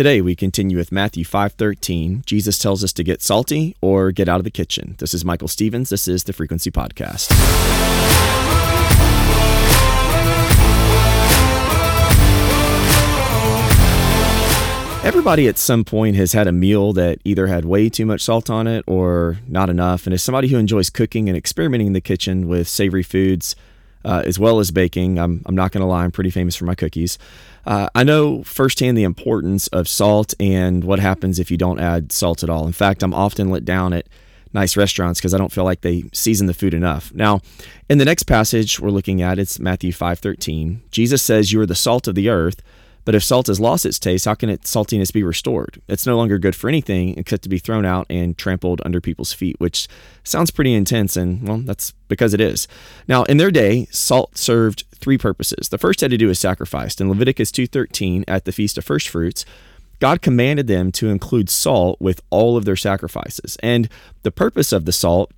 Today we continue with Matthew 5:13. Jesus tells us to get salty or get out of the kitchen. This is Michael Stevens. This is the Frequency Podcast. Everybody at some point has had a meal that either had way too much salt on it or not enough. And as somebody who enjoys cooking and experimenting in the kitchen with savory foods, uh, as well as baking, I'm, I'm not going to lie, I'm pretty famous for my cookies. Uh, I know firsthand the importance of salt and what happens if you don't add salt at all. In fact, I'm often let down at nice restaurants because I don't feel like they season the food enough. Now, in the next passage we're looking at, it's Matthew 5:13. Jesus says, "You are the salt of the earth." But if salt has lost its taste, how can its saltiness be restored? It's no longer good for anything except to be thrown out and trampled under people's feet, which sounds pretty intense, and well, that's because it is. Now, in their day, salt served three purposes. The first had to do with sacrifice. In Leviticus 2:13, at the feast of first fruits, God commanded them to include salt with all of their sacrifices. And the purpose of the salt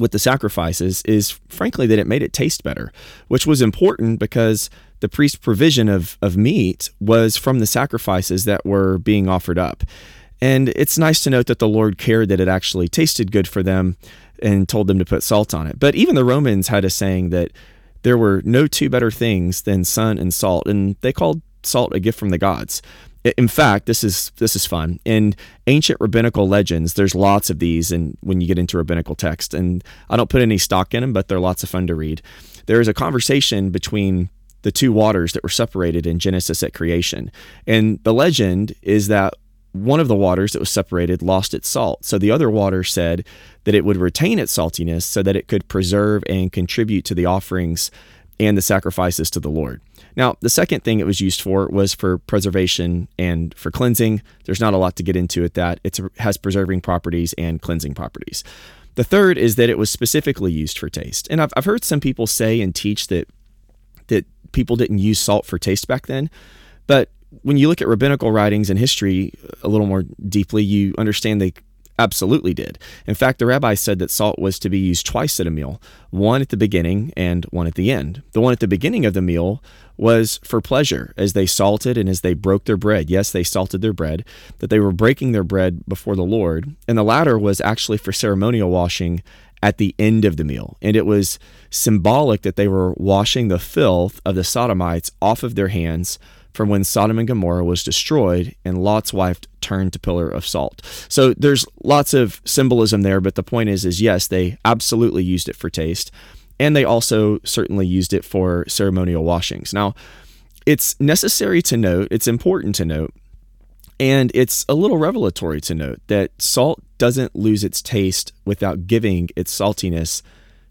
with the sacrifices is frankly that it made it taste better, which was important because the priest's provision of, of meat was from the sacrifices that were being offered up. And it's nice to note that the Lord cared that it actually tasted good for them and told them to put salt on it. But even the Romans had a saying that there were no two better things than sun and salt, and they called salt a gift from the gods. In fact, this is this is fun. In ancient rabbinical legends, there's lots of these, and when you get into rabbinical text, and I don't put any stock in them, but they're lots of fun to read. There is a conversation between the two waters that were separated in Genesis at creation. And the legend is that one of the waters that was separated lost its salt. So the other water said that it would retain its saltiness so that it could preserve and contribute to the offerings and the sacrifices to the Lord. Now, the second thing it was used for was for preservation and for cleansing. There's not a lot to get into at that. It has preserving properties and cleansing properties. The third is that it was specifically used for taste. And I've, I've heard some people say and teach that that people didn't use salt for taste back then. But when you look at rabbinical writings and history a little more deeply, you understand they absolutely did. In fact, the rabbi said that salt was to be used twice at a meal one at the beginning and one at the end. The one at the beginning of the meal was for pleasure as they salted and as they broke their bread. Yes, they salted their bread, that they were breaking their bread before the Lord. And the latter was actually for ceremonial washing at the end of the meal. And it was symbolic that they were washing the filth of the Sodomites off of their hands from when Sodom and Gomorrah was destroyed and Lot's wife turned to pillar of salt. So there's lots of symbolism there, but the point is is yes, they absolutely used it for taste and they also certainly used it for ceremonial washings. Now, it's necessary to note, it's important to note and it's a little revelatory to note that salt doesn't lose its taste without giving its saltiness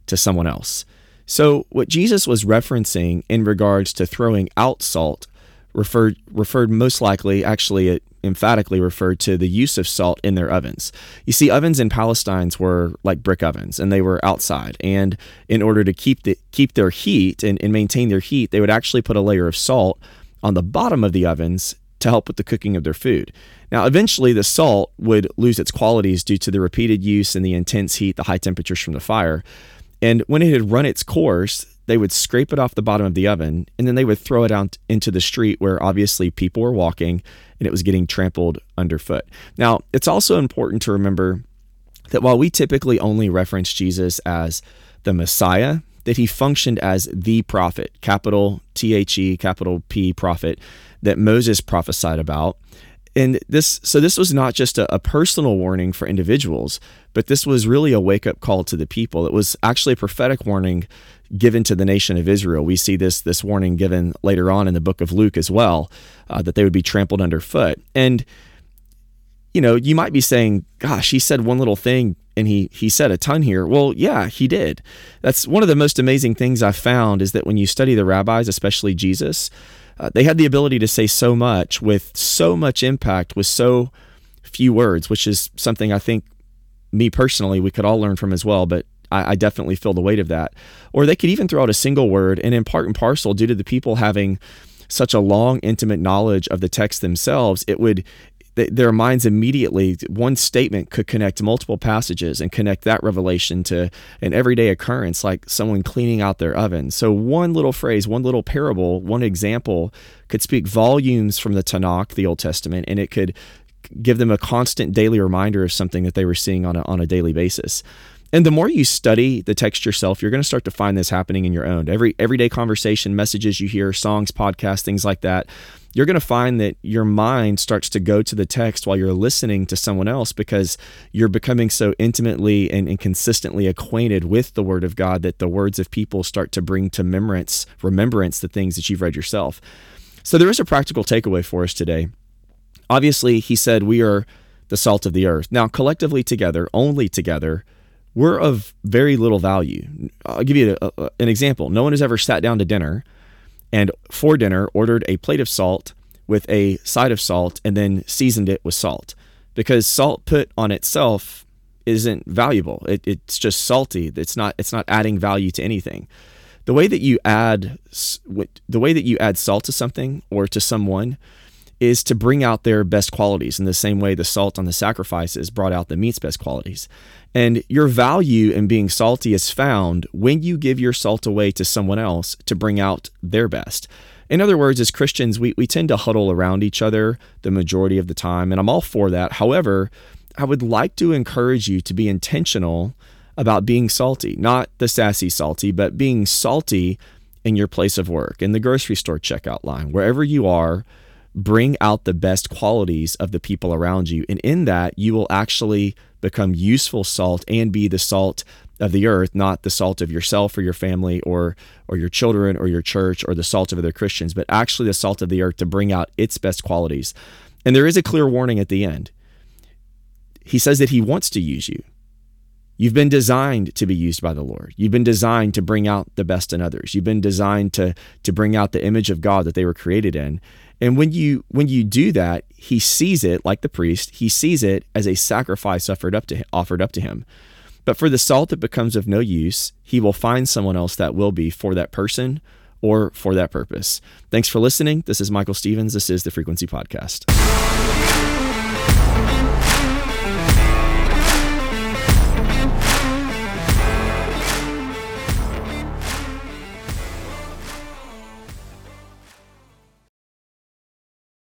to someone else. So, what Jesus was referencing in regards to throwing out salt referred referred most likely, actually, it emphatically referred to the use of salt in their ovens. You see, ovens in Palestine's were like brick ovens, and they were outside. And in order to keep the keep their heat and, and maintain their heat, they would actually put a layer of salt on the bottom of the ovens to help with the cooking of their food. Now, eventually, the salt would lose its qualities due to the repeated use and the intense heat, the high temperatures from the fire. And when it had run its course, they would scrape it off the bottom of the oven and then they would throw it out into the street where obviously people were walking and it was getting trampled underfoot. Now, it's also important to remember that while we typically only reference Jesus as the Messiah, that he functioned as the prophet, capital T H E, capital P prophet, that Moses prophesied about. And this, so this was not just a, a personal warning for individuals, but this was really a wake up call to the people. It was actually a prophetic warning given to the nation of Israel. We see this this warning given later on in the book of Luke as well, uh, that they would be trampled underfoot. And you know, you might be saying, "Gosh, he said one little thing and he he said a ton here." Well, yeah, he did. That's one of the most amazing things I've found is that when you study the rabbis, especially Jesus, uh, they had the ability to say so much with so much impact with so few words, which is something I think me personally we could all learn from as well. But I, I definitely feel the weight of that. Or they could even throw out a single word, and in part and parcel, due to the people having such a long, intimate knowledge of the text themselves, it would their minds immediately one statement could connect multiple passages and connect that revelation to an everyday occurrence like someone cleaning out their oven so one little phrase one little parable one example could speak volumes from the tanakh the old testament and it could give them a constant daily reminder of something that they were seeing on a, on a daily basis and the more you study the text yourself, you're going to start to find this happening in your own. Every everyday conversation, messages you hear, songs, podcasts, things like that. You're going to find that your mind starts to go to the text while you're listening to someone else because you're becoming so intimately and, and consistently acquainted with the Word of God that the words of people start to bring to remembrance, remembrance the things that you've read yourself. So there is a practical takeaway for us today. Obviously, he said we are the salt of the earth. Now, collectively together, only together, we're of very little value. I'll give you a, a, an example. No one has ever sat down to dinner and for dinner ordered a plate of salt with a side of salt and then seasoned it with salt because salt put on itself isn't valuable. It, it's just salty. It's not it's not adding value to anything. The way that you add the way that you add salt to something or to someone is to bring out their best qualities in the same way the salt on the sacrifices brought out the meat's best qualities. And your value in being salty is found when you give your salt away to someone else to bring out their best. In other words, as Christians, we, we tend to huddle around each other the majority of the time, and I'm all for that. However, I would like to encourage you to be intentional about being salty, not the sassy salty, but being salty in your place of work, in the grocery store checkout line, wherever you are bring out the best qualities of the people around you. And in that, you will actually become useful salt and be the salt of the earth, not the salt of yourself or your family or or your children or your church or the salt of other Christians, but actually the salt of the earth to bring out its best qualities. And there is a clear warning at the end. He says that he wants to use you. You've been designed to be used by the Lord. You've been designed to bring out the best in others. You've been designed to to bring out the image of God that they were created in. And when you when you do that, he sees it like the priest, he sees it as a sacrifice offered up to him, offered up to him. But for the salt that becomes of no use, he will find someone else that will be for that person or for that purpose. Thanks for listening. This is Michael Stevens. This is the Frequency Podcast.